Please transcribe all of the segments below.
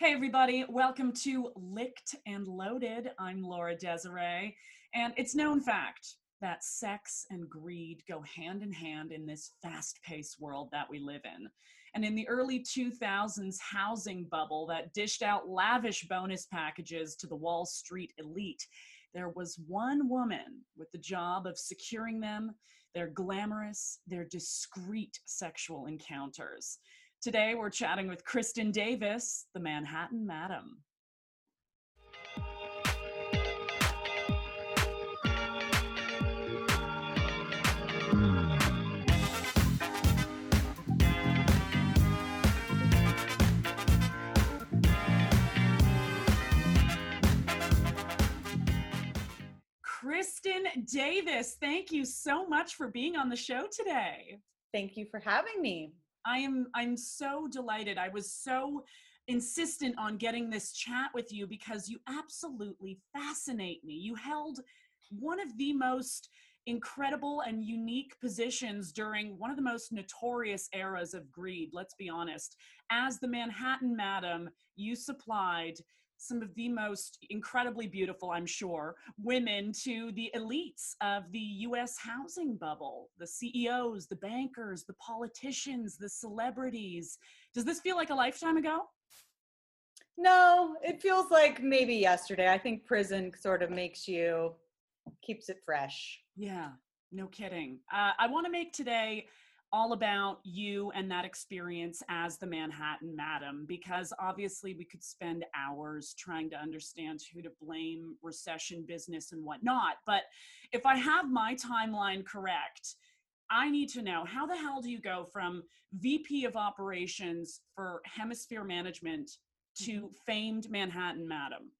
Hey, everybody, welcome to Licked and Loaded. I'm Laura Desiree, and it's known fact that sex and greed go hand in hand in this fast paced world that we live in. And in the early 2000s housing bubble that dished out lavish bonus packages to the Wall Street elite, there was one woman with the job of securing them, their glamorous, their discreet sexual encounters. Today, we're chatting with Kristen Davis, the Manhattan Madam. Kristen Davis, thank you so much for being on the show today. Thank you for having me. I am I'm so delighted. I was so insistent on getting this chat with you because you absolutely fascinate me. You held one of the most incredible and unique positions during one of the most notorious eras of greed, let's be honest. As the Manhattan Madam, you supplied some of the most incredibly beautiful, I'm sure, women to the elites of the US housing bubble the CEOs, the bankers, the politicians, the celebrities. Does this feel like a lifetime ago? No, it feels like maybe yesterday. I think prison sort of makes you, keeps it fresh. Yeah, no kidding. Uh, I want to make today all about you and that experience as the Manhattan Madam, because obviously we could spend hours trying to understand who to blame, recession, business, and whatnot. But if I have my timeline correct, I need to know how the hell do you go from VP of operations for hemisphere management to mm-hmm. famed Manhattan Madam?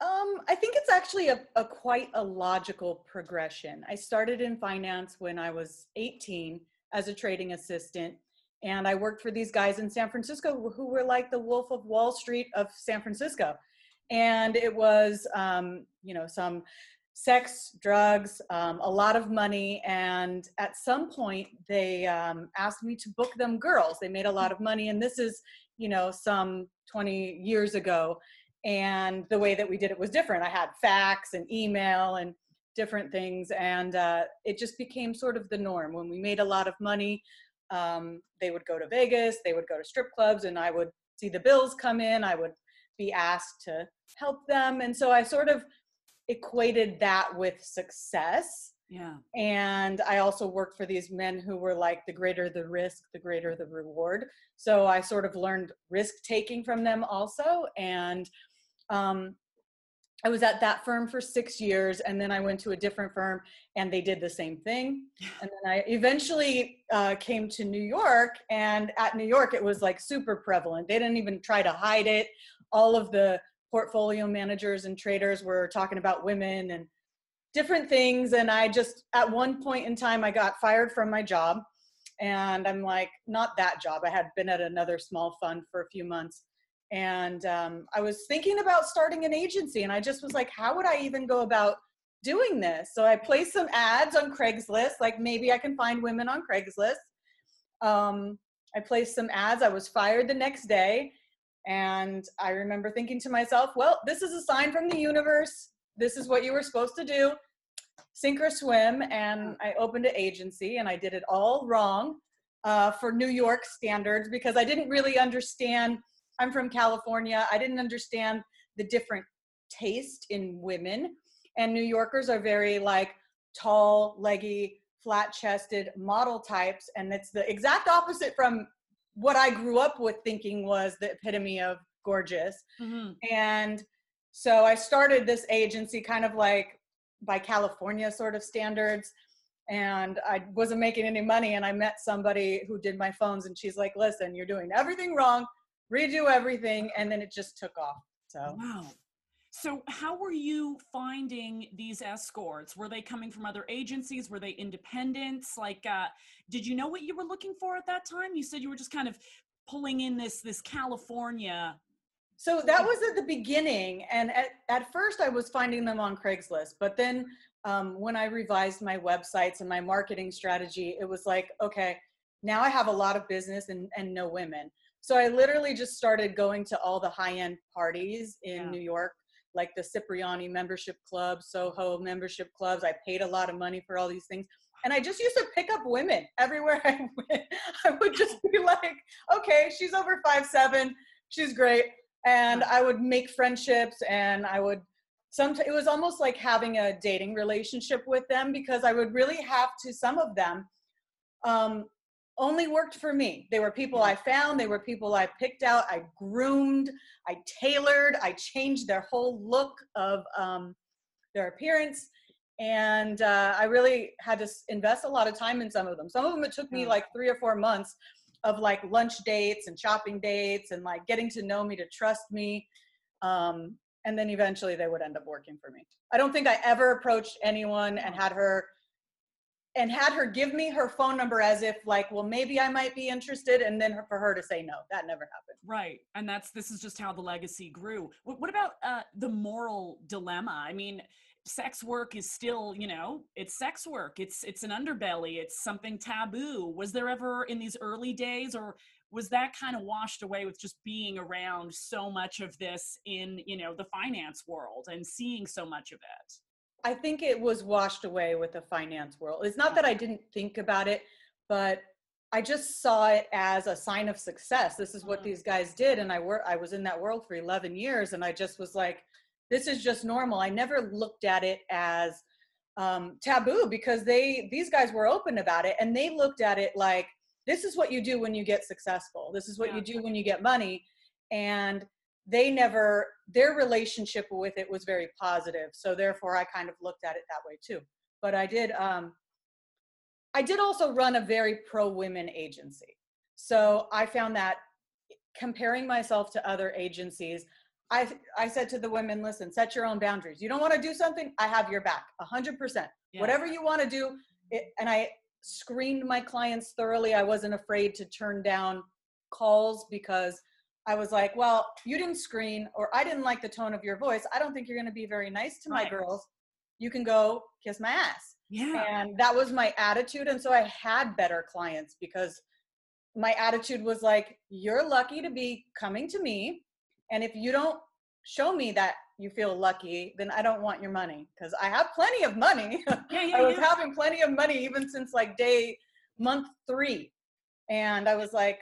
Um, I think it's actually a, a, quite a logical progression. I started in finance when I was 18 as a trading assistant. And I worked for these guys in San Francisco who were like the wolf of Wall Street of San Francisco. And it was, um, you know, some sex, drugs, um, a lot of money. And at some point, they um, asked me to book them girls. They made a lot of money. And this is, you know, some 20 years ago and the way that we did it was different. I had fax and email and different things and uh, it just became sort of the norm. When we made a lot of money um, they would go to vegas they would go to strip clubs and i would see the bills come in i would be asked to help them and so i sort of equated that with success yeah and i also worked for these men who were like the greater the risk the greater the reward so i sort of learned risk taking from them also and um, I was at that firm for six years, and then I went to a different firm, and they did the same thing. And then I eventually uh, came to New York, and at New York, it was like super prevalent. They didn't even try to hide it. All of the portfolio managers and traders were talking about women and different things. And I just, at one point in time, I got fired from my job. And I'm like, not that job. I had been at another small fund for a few months and um, i was thinking about starting an agency and i just was like how would i even go about doing this so i placed some ads on craigslist like maybe i can find women on craigslist um, i placed some ads i was fired the next day and i remember thinking to myself well this is a sign from the universe this is what you were supposed to do sink or swim and i opened an agency and i did it all wrong uh, for new york standards because i didn't really understand I'm from California. I didn't understand the different taste in women. And New Yorkers are very like tall, leggy, flat chested model types. And it's the exact opposite from what I grew up with thinking was the epitome of gorgeous. Mm-hmm. And so I started this agency kind of like by California sort of standards. And I wasn't making any money. And I met somebody who did my phones, and she's like, Listen, you're doing everything wrong redo everything, and then it just took off. So wow. So how were you finding these escorts? Were they coming from other agencies? Were they independents? Like, uh, did you know what you were looking for at that time? You said you were just kind of pulling in this this California. So that was at the beginning, and at, at first I was finding them on Craigslist, but then um, when I revised my websites and my marketing strategy, it was like, okay, now I have a lot of business and, and no women. So I literally just started going to all the high end parties in Yeah. New York, like the Cipriani membership club, Soho membership clubs. I paid a lot of money for all these things. And I just used to pick up women everywhere I went. I would just be like, okay, she's over five seven, she's great. And I would make friendships and I would sometimes it was almost like having a dating relationship with them because I would really have to some of them um, only worked for me. They were people I found, they were people I picked out, I groomed, I tailored, I changed their whole look of um, their appearance. And uh, I really had to invest a lot of time in some of them. Some of them it took me like three or four months of like lunch dates and shopping dates and like getting to know me to trust me. Um, and then eventually they would end up working for me. I don't think I ever approached anyone and had her and had her give me her phone number as if like, well, maybe I might be interested, and then for her to say no. That never happened. Right. And that's this is just how the legacy grew. What, what about uh, the moral dilemma? I mean, sex work is still, you know, it's sex work. It's it's an underbelly. It's something taboo. Was there ever in these early days or was that kind of washed away with just being around so much of this in, you know, the finance world and seeing so much of it? I think it was washed away with the finance world. It's not that I didn't think about it, but I just saw it as a sign of success. This is what Mhm. these guys did, and I were I was in that world for 11 years, and I just was like, this is just normal. I never looked at it as um, taboo because they these guys were open about it, and they looked at it like this is what you do when you get successful. This is what Yeah. you do when you get money, and they never their relationship with it was very positive so therefore i kind of looked at it that way too but i did um i did also run a very pro women agency so i found that comparing myself to other agencies i i said to the women listen set your own boundaries you don't want to do something i have your back 100% Yeah. whatever you want to do it, and i screened my clients thoroughly i wasn't afraid to turn down calls because I was like, well, you didn't screen or I didn't like the tone of your voice. I don't think you're going to be very nice to my Right. girls. You can go kiss my ass. Yeah. And that was my attitude. And so I had better clients because my attitude was like, you're lucky to be coming to me. And if you don't show me that you feel lucky, then I don't want your money because I have plenty of money. Yeah, yeah, I was yeah. having plenty of money even since like day month three. And I was like,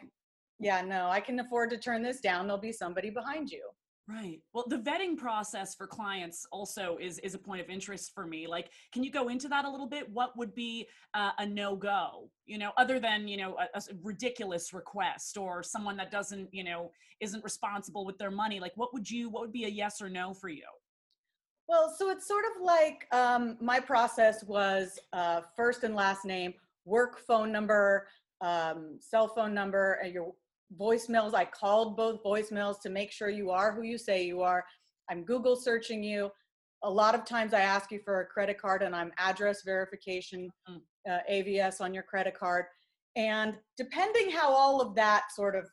yeah, no, I can afford to turn this down. There'll be somebody behind you. Right. Well, the vetting process for clients also is is a point of interest for me. Like, can you go into that a little bit? What would be uh, a no go? You know, other than you know a ridiculous request or someone that doesn't you know isn't responsible with their money. Like, what would you? What would be a yes or no for you? Well, so it's sort of like um, my process was uh, first and last name, work phone number, um, cell phone number, and your voicemails. I called both voicemails to make sure you are who you say you are. I'm Google searching you. A lot of times I ask you for a credit card and I'm address verification, Mm. uh, AVS on your credit card. And depending how all of that sort of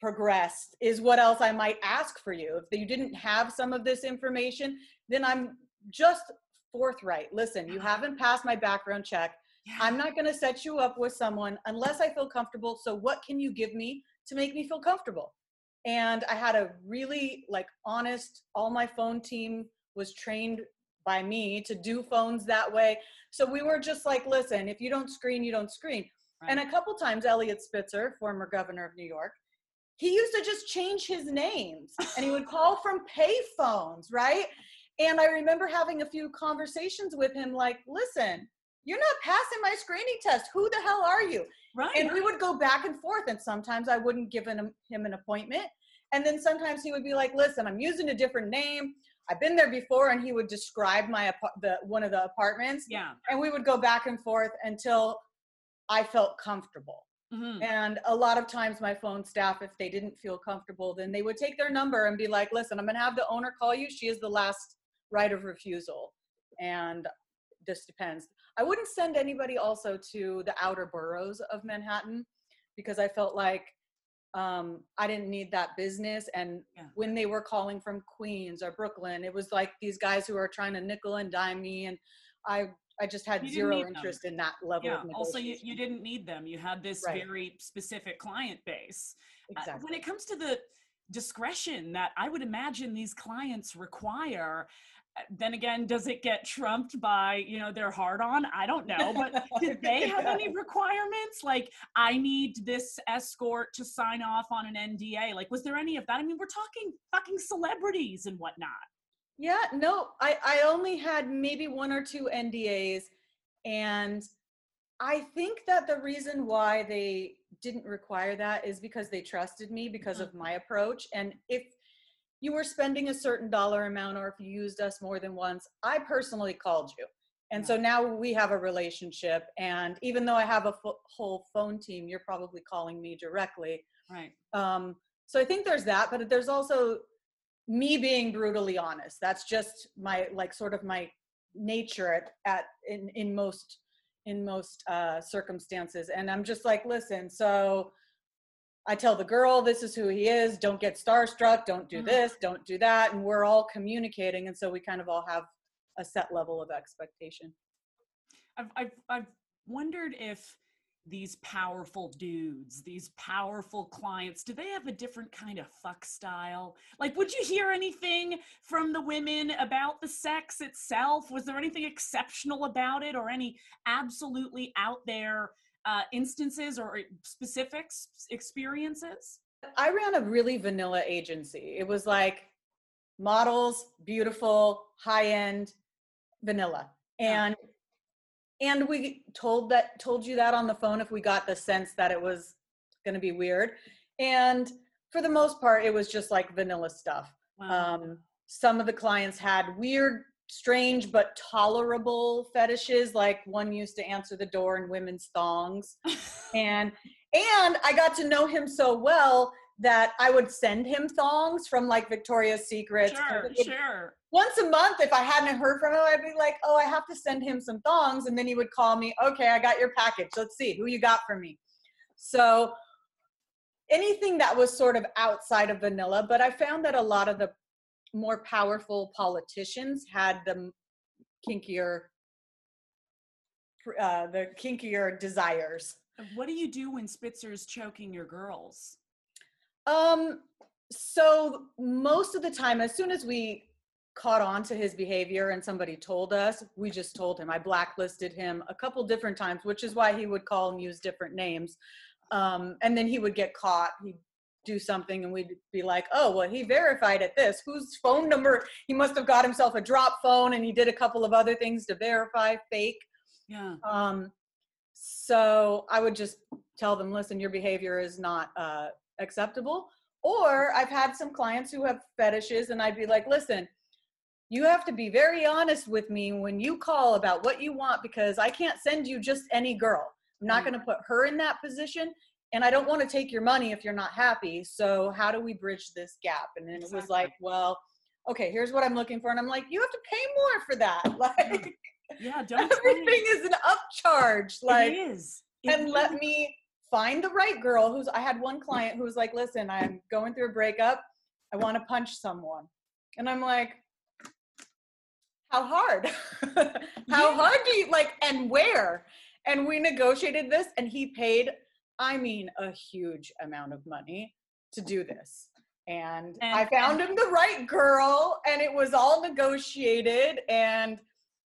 progressed is what else I might ask for you. If you didn't have some of this information, then I'm just forthright. Listen, you haven't passed my background check. Yeah. I'm not going to set you up with someone unless I feel comfortable. So what can you give me to make me feel comfortable? And I had a really like honest, all my phone team was trained by me to do phones that way. So we were just like, listen, if you don't screen, you don't screen. And a couple times, Eliot Spitzer, former governor of New York, he used to just change his names and he would call from pay phones, right? And I remember having a few conversations with him like, listen, you're not passing my screening test. Who the hell are you? right. And we would go back and forth. And sometimes I wouldn't give him, him an appointment. And then sometimes he would be like, listen, I'm using a different name. I've been there before. And he would describe my the one of the apartments. yeah. And we would go back and forth until I felt comfortable. Mhm. And a lot of times, my phone staff, if they didn't feel comfortable, then they would take their number and be like, listen, I'm going to have the owner call you. She is the last right of refusal. And this depends. I wouldn't send anybody also to the outer boroughs of Manhattan because I felt like um, I didn't need that business. And Yeah. when they were calling from Queens or Brooklyn, it was like these guys who are trying to nickel and dime me. And I, I just had zero need them. interest in that level Yeah. of Also, you, you didn't need them. You had this Right. very specific client base. Uh, exactly. when it comes to the discretion that I would imagine these clients require, uh, Eh, then again, does it get trumped by you know their hard on? I don't know, but did they have any requirements like I need this escort to sign off on an NDA? Like, was there any of that? I mean, we're talking fucking celebrities and whatnot. Yeah, no, I, I only had maybe one or two NDAs. And I think that the reason why they didn't require that is because they trusted me because mm-hmm. of my approach. And if you were spending a certain dollar amount or if you used us more than once, I personally called you. And so now we have a relationship. And even though I have a fo- whole phone team, you're probably calling me directly. Right. Um, so I think there's that, but there's also me being brutally honest. That's just my like sort of my nature at, at in in most in most uh, circumstances. And I'm just like, listen. So I tell the girl, this is who he is. Don't get starstruck. Don't do Mhm. this. Don't do that. And we're all communicating, and so we kind of all have a set level of expectation. I've, I've, I've wondered if these powerful dudes, these powerful clients, do they have a different kind of fuck style? Like, would you hear anything from the women about the sex itself? Was there anything exceptional about it or any absolutely out there uh, instances or specifics, experiences? I ran a really vanilla agency. It was like models, beautiful, high end, vanilla. And and we told that told you that on the phone if we got the sense that it was going to be weird. And for the most part it was just like vanilla stuff. Wow. Um some of the clients had weird strange but tolerable fetishes like one used to answer the door in women's thongs and and I got to know him so well that I would send him thongs from like Victoria's Secret. sure, It- sure. Once a month, if I hadn't heard from him, I'd be like, "Oh, I have to send him some thongs," and then he would call me. Okay, I got your package. Let's see who you got for me. So anything that was sort of outside of vanilla, but I found that a lot of the more powerful politicians had the kinkier, uh, the kinkier desires. What do you do when Spitzer's choking your girls? Um, so most of the time, as soon as we caught on to his behavior and somebody told us, we just told him. I blacklisted him a couple different times, which is why he would call and use different names. Um, and then he would get caught. He'd do something and we'd be like, oh, well, he verified at this. Whose phone number? He must have got himself a drop phone and he did a couple of other things to verify fake. Yeah. Um, so I would just tell them, listen, your behavior is not uh, acceptable. Or I've had some clients who have fetishes, and I'd be like, listen, you have to be very honest with me when you call about what you want because I can't send you just any girl. I'm not going to put her in that position. And I don't want to take your money if you're not happy. So, how do we bridge this gap? And then it was like, well, okay, here's what I'm looking for. And I'm like, you have to pay more for that. Like, Yeah. Don't everything is an upcharge like it is. It and let me find the right girl who's i had one client who was like listen i'm going through a breakup i want to punch someone and i'm like how hard how Yeah. hard do you like and where and we negotiated this and he paid i mean a huge amount of money to do this and, i And- found him the right girl and it was all negotiated and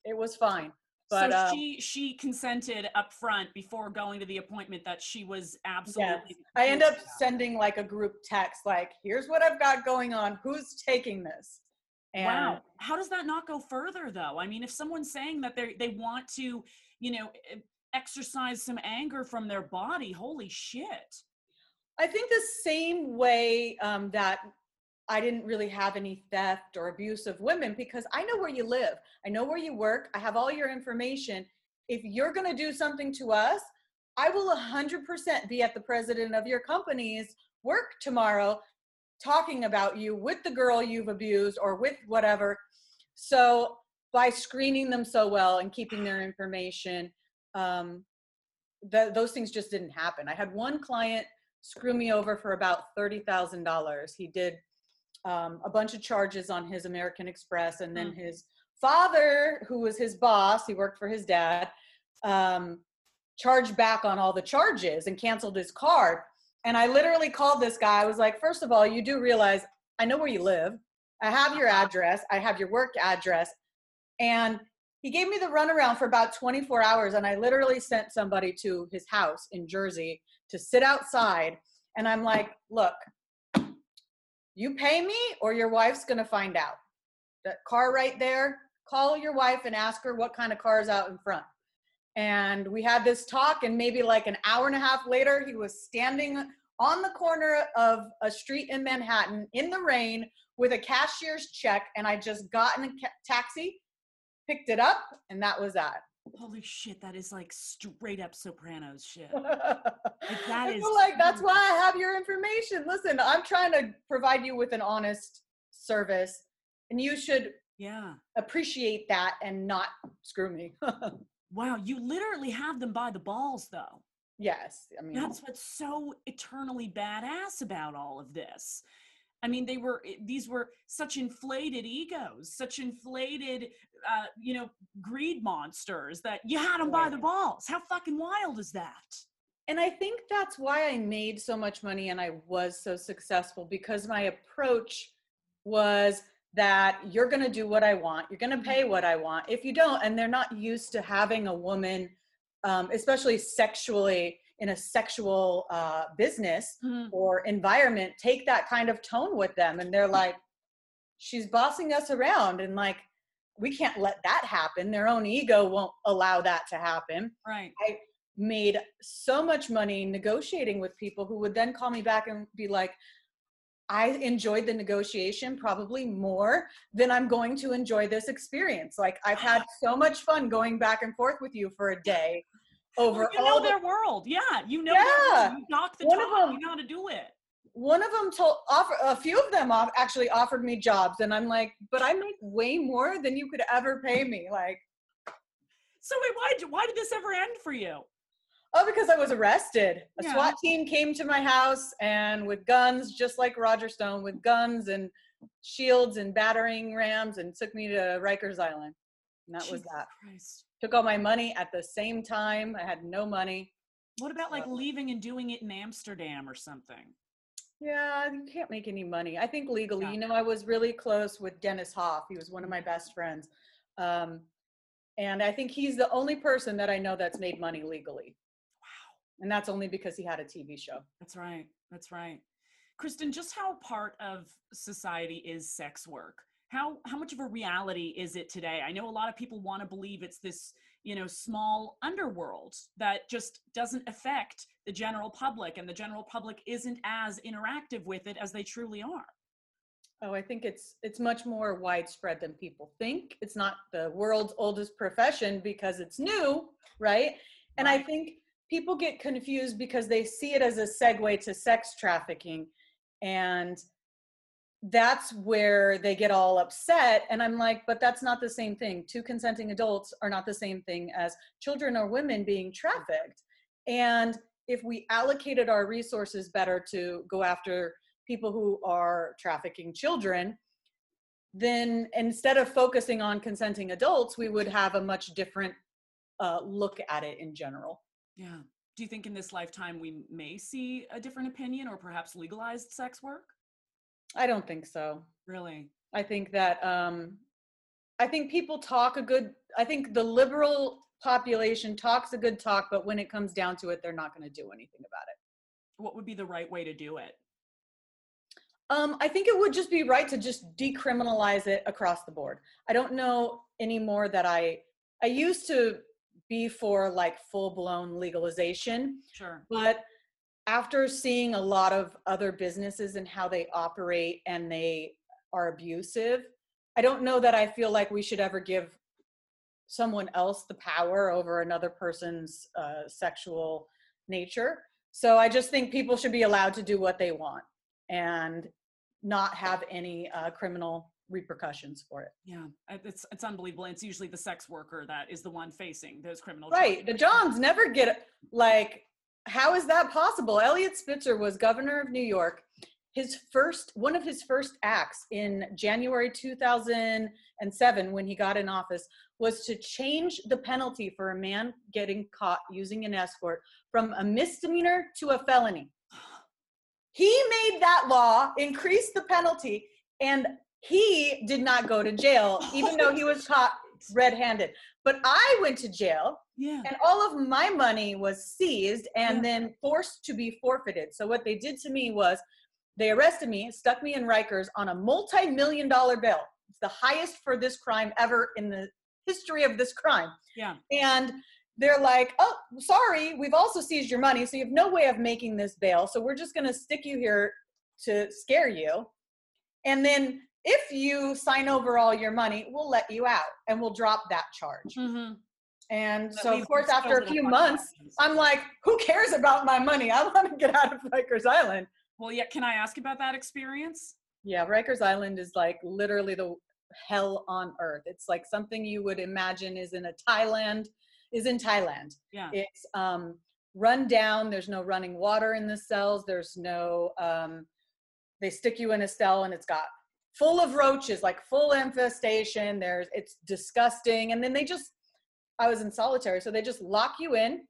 it was fine but so uh, she she consented up front before going to the appointment that she was absolutely. I end up sending like a group text, like, here's what I've got going on. Who's taking this? And wow. How does that not go further though? I mean, if someone's saying that they they want to, you know, e- exercise some anger from their body, holy shit. I think the same way um, that I didn't really have any theft or abuse of women because I know where you live, I know where you work, I have all your information. If you're going to do something to us, I will 100% be at the president of your company's work tomorrow talking about you with the girl you've abused or with whatever. So by screening them so well and keeping their information, um, th- those things just didn't happen. I had one client screw me over for about $30,000. He did um, a bunch of charges on his American Express and then his father, who was his boss, he worked for his dad, um, charged back on all the charges and canceled his card. And I literally called this guy. I was like, first of all, you do realize I know where you live. I have your address. I have your work address. And he gave me the runaround for about 24 hours. And I literally sent somebody to his house in Jersey to sit outside. And I'm like, look, you pay me or your wife's going to find out. That car right there, call your wife and ask her what kind of car is out in front and we had this talk and maybe like an hour and a half later he was standing on the corner of a street in manhattan in the rain with a cashier's check and i just got in a ca- taxi picked it up and that was that Holy shit, that is like straight up Sopranos shit. like that I is feel like that's why i have your information listen i'm trying to provide you with an honest service and you should Yeah. appreciate that and not screw me Wow, you literally have them by the balls though. yes i mean That's what's so eternally badass about all of this. I mean, they were these were such inflated egos, such inflated, uh, you know, greed monsters that you had them by the balls. How fucking wild is that? And I think that's why I made so much money and I was so successful because my approach was that you're going to do what I want, you're going to pay what I want. If you don't, and they're not used to having a woman, um, especially sexually in a sexual uh, business or environment, take that kind of tone with them. And they're like, she's bossing us around. And like, we can't let that happen. Their own ego won't allow that to happen Right. I made so much money negotiating with people who would then call me back and be like, I enjoyed the negotiation probably more than I'm going to enjoy this experience. Like I've had so much fun going back and forth with you for a day over you know the their world. Yeah. You know Yeah. You knock the One talk. them- You know how to do it. one of them told offer a few of them off, actually offered me jobs and I'm like, but I make way more than you could ever pay me. Like, So wait, why did why did this ever end for you? Oh, because I was arrested. A Yeah. SWAT team came to my house and with guns, just like Roger Stone, with guns and shields and battering rams, and took me to Rikers Island. And that was that. Christ. Took all my money at the same time. I had no money. What about like Uh, leaving and doing it in Amsterdam or something? Yeah, you can't make any money. I think legally, you know, I was really close with Dennis Hof. He was one of my best friends. Um, and I think he's the only person that I know that's made money legally. Wow. And that's only because he had a TV show. That's right. That's right. Kristen, just how part of society is sex work? How how much of a reality is it today? I know a lot of people want to believe it's this, you know, small underworld that just doesn't affect the general public and the general public isn't as interactive with it as they truly are. Oh, I think it's it's much more widespread than people think. It's not the world's oldest profession because it's new, right? And I think people get confused because they see it as a segue to sex trafficking and that's where they get all upset and I'm like, but that's not the same thing. Two consenting adults are not the same thing as children or women being trafficked. And if we allocated our resources better to go after people who are trafficking children, then instead of focusing on consenting adults, we would have a much different uh, look at it in general. Yeah. Do you think in this lifetime we may see a different opinion or perhaps legalized sex work? I don't think so. Really? I think that um, I think people talk a good. I think the liberal population talks a good talk, but when it comes down to it, they're not going to do anything about it. What would be the right way to do it? Um, I think it would just be right to just decriminalize it across the board. I don't know anymore that I I used to be for like full blown legalization, Sure. but after seeing a lot of other businesses and how they operate and they are abusive, I don't know that I feel like we should ever give someone else the power over another person's uh, sexual nature. So I just think people should be allowed to do what they want and not have any uh, criminal repercussions for it. Yeah, it's it's unbelievable. It's usually the sex worker that is the one facing those criminal Right. The. Johns never get like how is that possible? Eliot Spitzer was governor of New York his first one of his first acts in January 2007 when he got in office was to change the penalty for a man getting caught using an escort from a misdemeanor to a felony. He made that law, increased the penalty, and he did not go to jail, even though he was caught red handed. But I went to jail, Yeah. and all of my money was seized and Yeah. then forced to be forfeited. So, what they did to me was they arrested me, stuck me in Rikers on a multi million dollar bill. It's the highest for this crime ever in the history of this crime. Yeah. And they're like, oh, sorry, we've also seized your money. So you have no way of making this bail. So we're just going to stick you here to scare you. And then if you sign over all your money, we'll let you out and we'll drop that charge. Mm-hmm. And At so, of course, after a few months, options. I'm like, who cares about my money? I want to get out of Rikers Island. Well, yeah. Can I ask about that experience? Yeah, Rikers Island is like literally the hell on earth. It's like something you would imagine is in a Thailand, is in Thailand. Yeah. It's um, run down. There's no running water in the cells. There's no. Um, they stick you in a cell and it's got full of roaches, like full infestation. There's it's disgusting. And then they just. I was in solitary, so they just lock you in,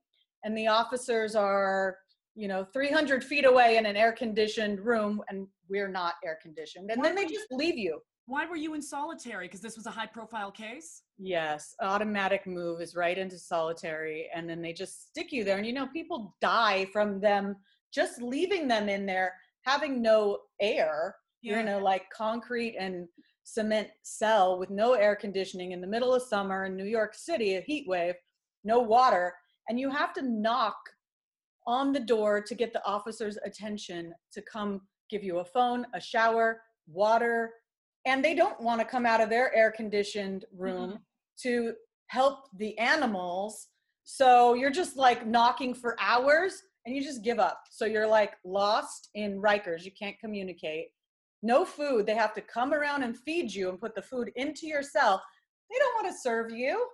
and the officers are you know 300 feet away in an air conditioned room and we're not air conditioned and then they just leave you. Why were you in solitary? Because this was a high profile case? yes automatic move is right into solitary and then they just stick you there. And you know people die from them just leaving them in there having no air. You're in a like concrete and cement cell with no air conditioning in the middle of summer in new york city a heat wave no water and you have to knock on the door to get the officer's attention to come give you a phone, a shower, water, and they don't want to come out of their air conditioned room mm-hmm. to help the animals. So you're just like knocking for hours and you just give up. So you're like lost in Rikers. You can't communicate. No food. They have to come around and feed you and put the food into your cell. They don't want to serve you.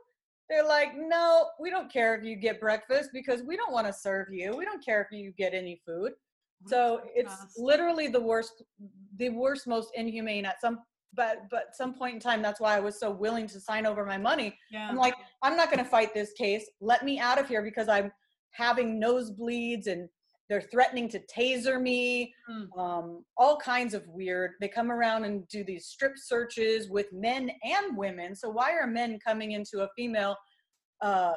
They're like, no, we don't care if you get breakfast because we don't want to serve you. We don't care if you get any food. What a So it's literally the worst, the worst, most inhumane at some, but but some point in time, that's why I was so willing to sign over my money. yeah. I'm like, I'm not going to fight this case. Let me out of here because I'm having nosebleeds and they're threatening to taser me. Mm. Um, all kinds of weird. They come around and do these strip searches with men and women. So why are men coming into a female, uh,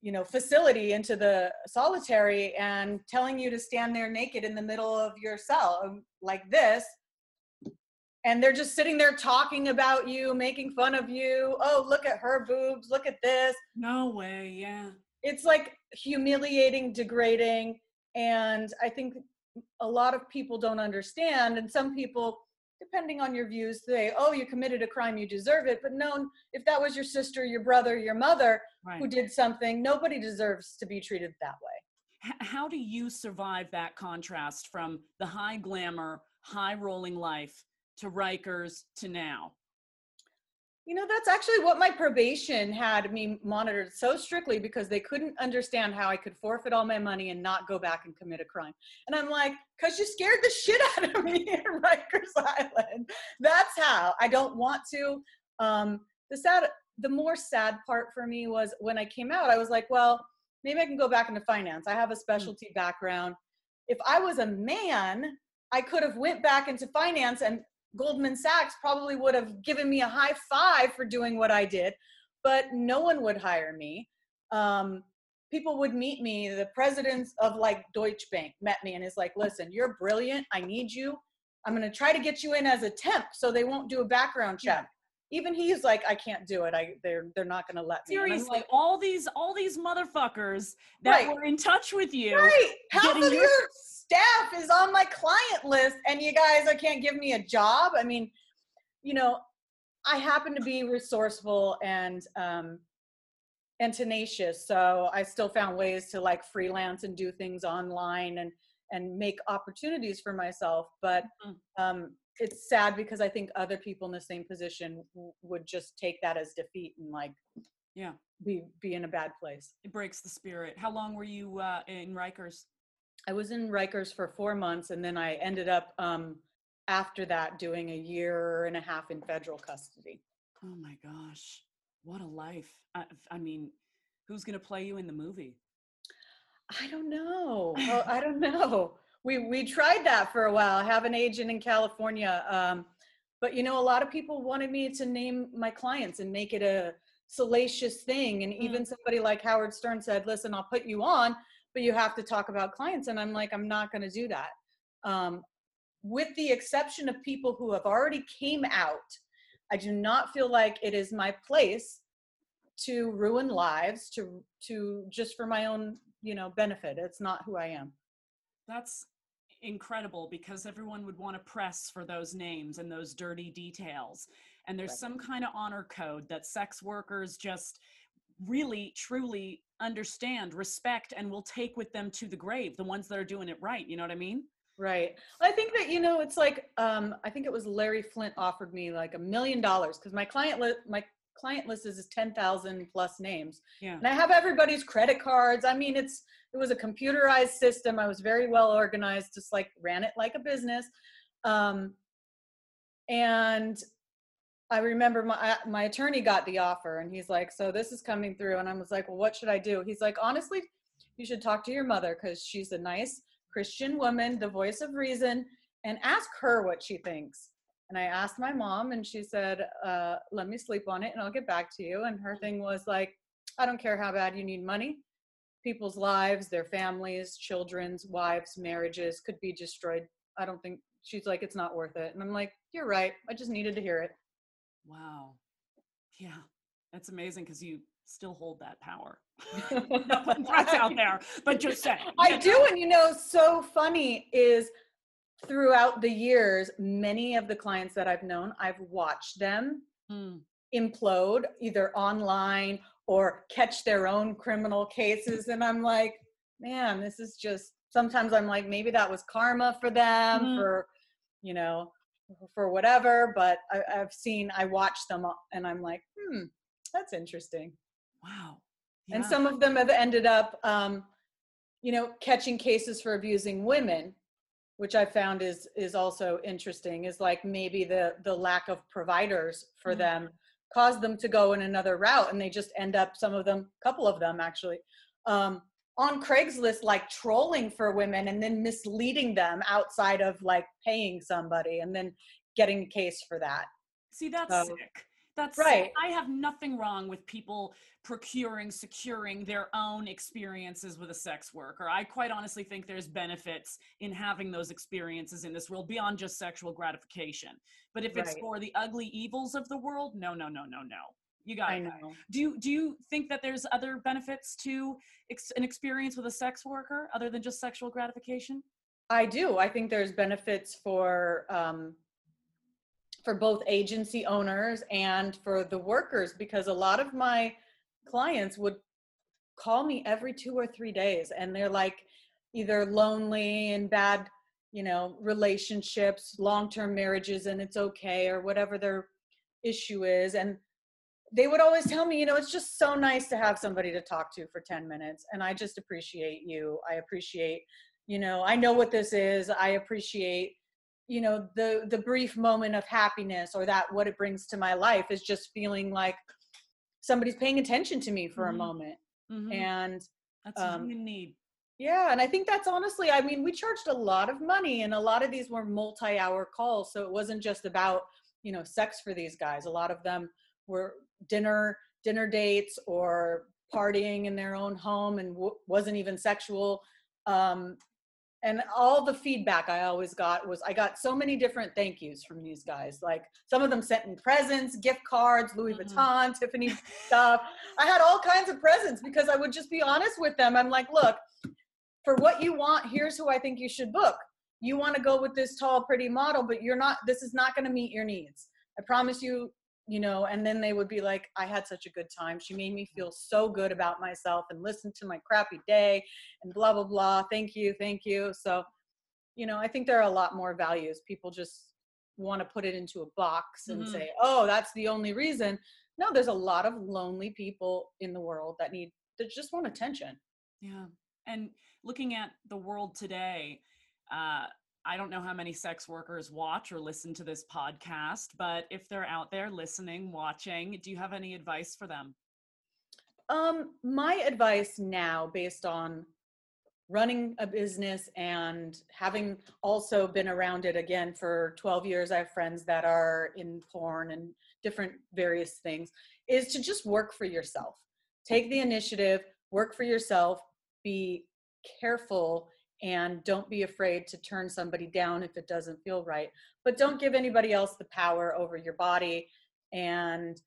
you know, facility into the solitary and telling you to stand there naked in the middle of your cell um, like this? And they're just sitting there talking about you, making fun of you. Oh, look at her boobs. Look at this no way. Yeah. it's like humiliating, degrading, and I think a lot of people don't understand. And some people, depending on your views, say, "Oh, you committed a crime, you deserve it." But no, if that was your sister, your brother, your mother Right. who did something, nobody deserves to be treated that way. How do you survive that contrast from the high glamour, high rolling life to Rikers to now? You know, that's actually what my probation had me monitored so strictly because they couldn't understand how I could forfeit all my money and not go back and commit a crime. And I'm like, because you scared the shit out of me in Rikers Island. That's how. I don't want to. Um, the sad, the more sad part for me was when I came out, I was like, well, maybe I can go back into finance. I have a specialty background. If I was a man, I could have went back into finance and Goldman Sachs probably would have given me a high five for doing what I did, but no one would hire me. Um, people would meet me. The presidents of like Deutsche Bank met me and is like, listen, you're brilliant. I need you. I'm going to try to get you in as a temp so they won't do a background check. Even he's like, I can't do it. I they're they're not going to let me. Seriously, like, all these all these motherfuckers that Right. were in touch with you. Right. Half of your- your staff is on my client list, and you guys I can't give me a job. I mean, you know, I happen to be resourceful and um, and tenacious, so I still found ways to like freelance and do things online and and make opportunities for myself. But Mhm. um, it's sad because I think other people in the same position w- would just take that as defeat and like Yeah. be be in a bad place. It breaks the spirit. How long were you uh, in Rikers? I was in Rikers for four months, and then I ended up um, after that doing a year and a half in federal custody. Oh my gosh, what a life! I, I mean, who's going to play you in the movie? I don't know. Oh, I don't know. We we tried that for a while. I have an agent in California, um, but you know, a lot of people wanted me to name my clients and make it a salacious thing. And even mm. somebody like Howard Stern said, "Listen, I'll put you on, but you have to talk about clients." And I'm like, I'm not going to do that. Um, with the exception of people who have already came out, I do not feel like it is my place to ruin lives to to just for my own you know benefit it's not who i am that's incredible because everyone would want to press for those names and those dirty details. And there's right. some kind of honor code that sex workers just really truly understand respect and will take with them to the grave the ones that are doing it right you know what i mean? Right. I think that you know it's like um i think it was larry Flynt offered me like a million dollars because my client li- my client list is 10,000 plus names. Yeah. And I have everybody's credit cards. I mean, it's it was a computerized system. I was very well organized, just like ran it like a business. Um, and I remember my my attorney got the offer, and he's like, "So this is coming through," and I was like, "Well, what should I do?" He's like, "Honestly, you should talk to your mother because she's a nice Christian woman, the voice of reason, and ask her what she thinks." And I asked my mom, and she said, uh, "Let me sleep on it, and I'll get back to you." And her thing was like, "I don't care how bad you need money. People's lives, their families, children's, wives, marriages could be destroyed. I don't think." She's like, "It's not worth it." And I'm like, "You're right. I just needed to hear it." Wow. Yeah, that's amazing because you still hold that power. no threats out there, but just say. I do, and you know, so funny is throughout the years, many of the clients that I've known, I've watched them mm. implode either online or catch their own criminal cases. And I'm like, man, this is just sometimes I'm like, maybe that was karma for them, mm. for, you know, for whatever. But I, have seen, I watch them and I'm like, hmm, that's interesting. Wow. Yeah. And some of them have ended up, um, you know, catching cases for abusing women which I found is is also interesting is like maybe the the lack of providers for mm-hmm. them caused them to go in another route and they just end up some of them a couple of them actually um, on Craigslist like trolling for women and then misleading them outside of like paying somebody and then getting a case for that. See that's so, sick. That's right. I have nothing wrong with people procuring, securing their own experiences with a sex worker. I quite honestly think there's benefits in having those experiences in this world beyond just sexual gratification. But if it's right. for the ugly evils of the world, no, no, no, no, no. You got it. Do you do you think that there's other benefits to ex- an experience with a sex worker other than just sexual gratification? I do. I think there's benefits for um, for both agency owners and for the workers because a lot of my clients would call me every two or three days and they're like either lonely and bad you know relationships long-term marriages and it's okay or whatever their issue is and they would always tell me you know it's just so nice to have somebody to talk to for 10 minutes and i just appreciate you. I appreciate you know i know what this is. I appreciate you know the the brief moment of happiness or that what it brings to my life is just feeling like somebody's paying attention to me for mm-hmm. a moment mm-hmm. and that's um, what you need yeah and i think that's honestly i mean we charged a lot of money and a lot of these were multi-hour calls so it wasn't just about you know sex for these guys a lot of them were dinner dinner dates or partying in their own home and w- wasn't even sexual um, and all the feedback I always got was I got so many different thank yous from these guys. Like some of them sent me presents, gift cards, Louis mm-hmm. Vuitton, Tiffany stuff. I had all kinds of presents because I would just be honest with them. I'm like, look, for what you want, here's who I think you should book. You want to go with this tall, pretty model, but you're not, this is not going to meet your needs. I promise you, you know, and then they would be like, I had such a good time. She made me feel so good about myself and listen to my crappy day and blah, blah, blah. Thank you. Thank you. So, you know, I think there are a lot more values. People just want to put it into a box and mm-hmm. say, oh, that's the only reason. No, there's a lot of lonely people in the world that need, that just want attention. Yeah. and looking at the world today, uh, I don't know how many sex workers watch or listen to this podcast, but if they're out there listening, watching, do you have any advice for them? Um, my advice now, based on running a business and having also been around it again for 12 years, I have friends that are in porn and different various things, is to just work for yourself. Take the initiative, work for yourself, be careful and don't be afraid to turn somebody down if it doesn't feel right but don't give anybody else the power over your body and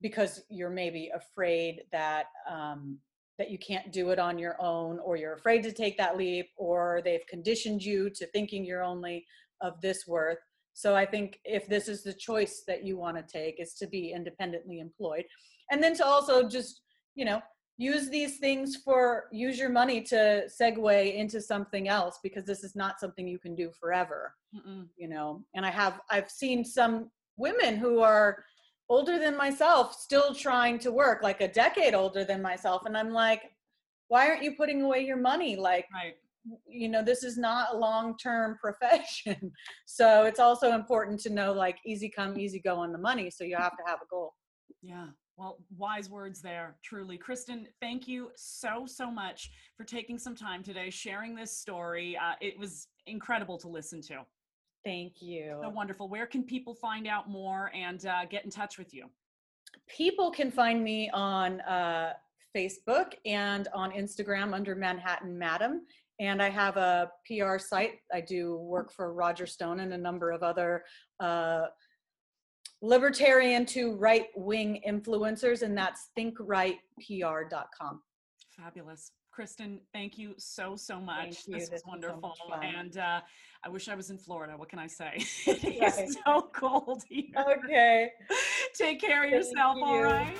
because you're maybe afraid that um, that you can't do it on your own or you're afraid to take that leap or they've conditioned you to thinking you're only of this worth. So i think if this is the choice that you want to take is to be independently employed and then to also just you know use these things for use your money to segue into something else because this is not something you can do forever Mm-mm. you know? And i have i've seen some women who are older than myself still trying to work like a decade older than myself and i'm like why aren't you putting away your money? Like right. you know this is not a long term profession. So it's also important to know like easy come easy go on the money so you have to have a goal. Yeah well, wise words there, truly. Kristen, thank you so, so much for taking some time today, sharing this story. Uh, it was incredible to listen to. Thank you. So wonderful. Where can people find out more and uh, get in touch with you? People can find me on uh, Facebook and on Instagram under Manhattan Madam. And I have a PR site. I do work for Roger Stone and a number of other uh, libertarian to right wing influencers, and that's thinkrightpr.com. Fabulous. Kristen, thank you so, so much. This was wonderful. So and uh, I wish I was in Florida. What can I say? it's so cold here. Okay. Take care of yourself, you. all right?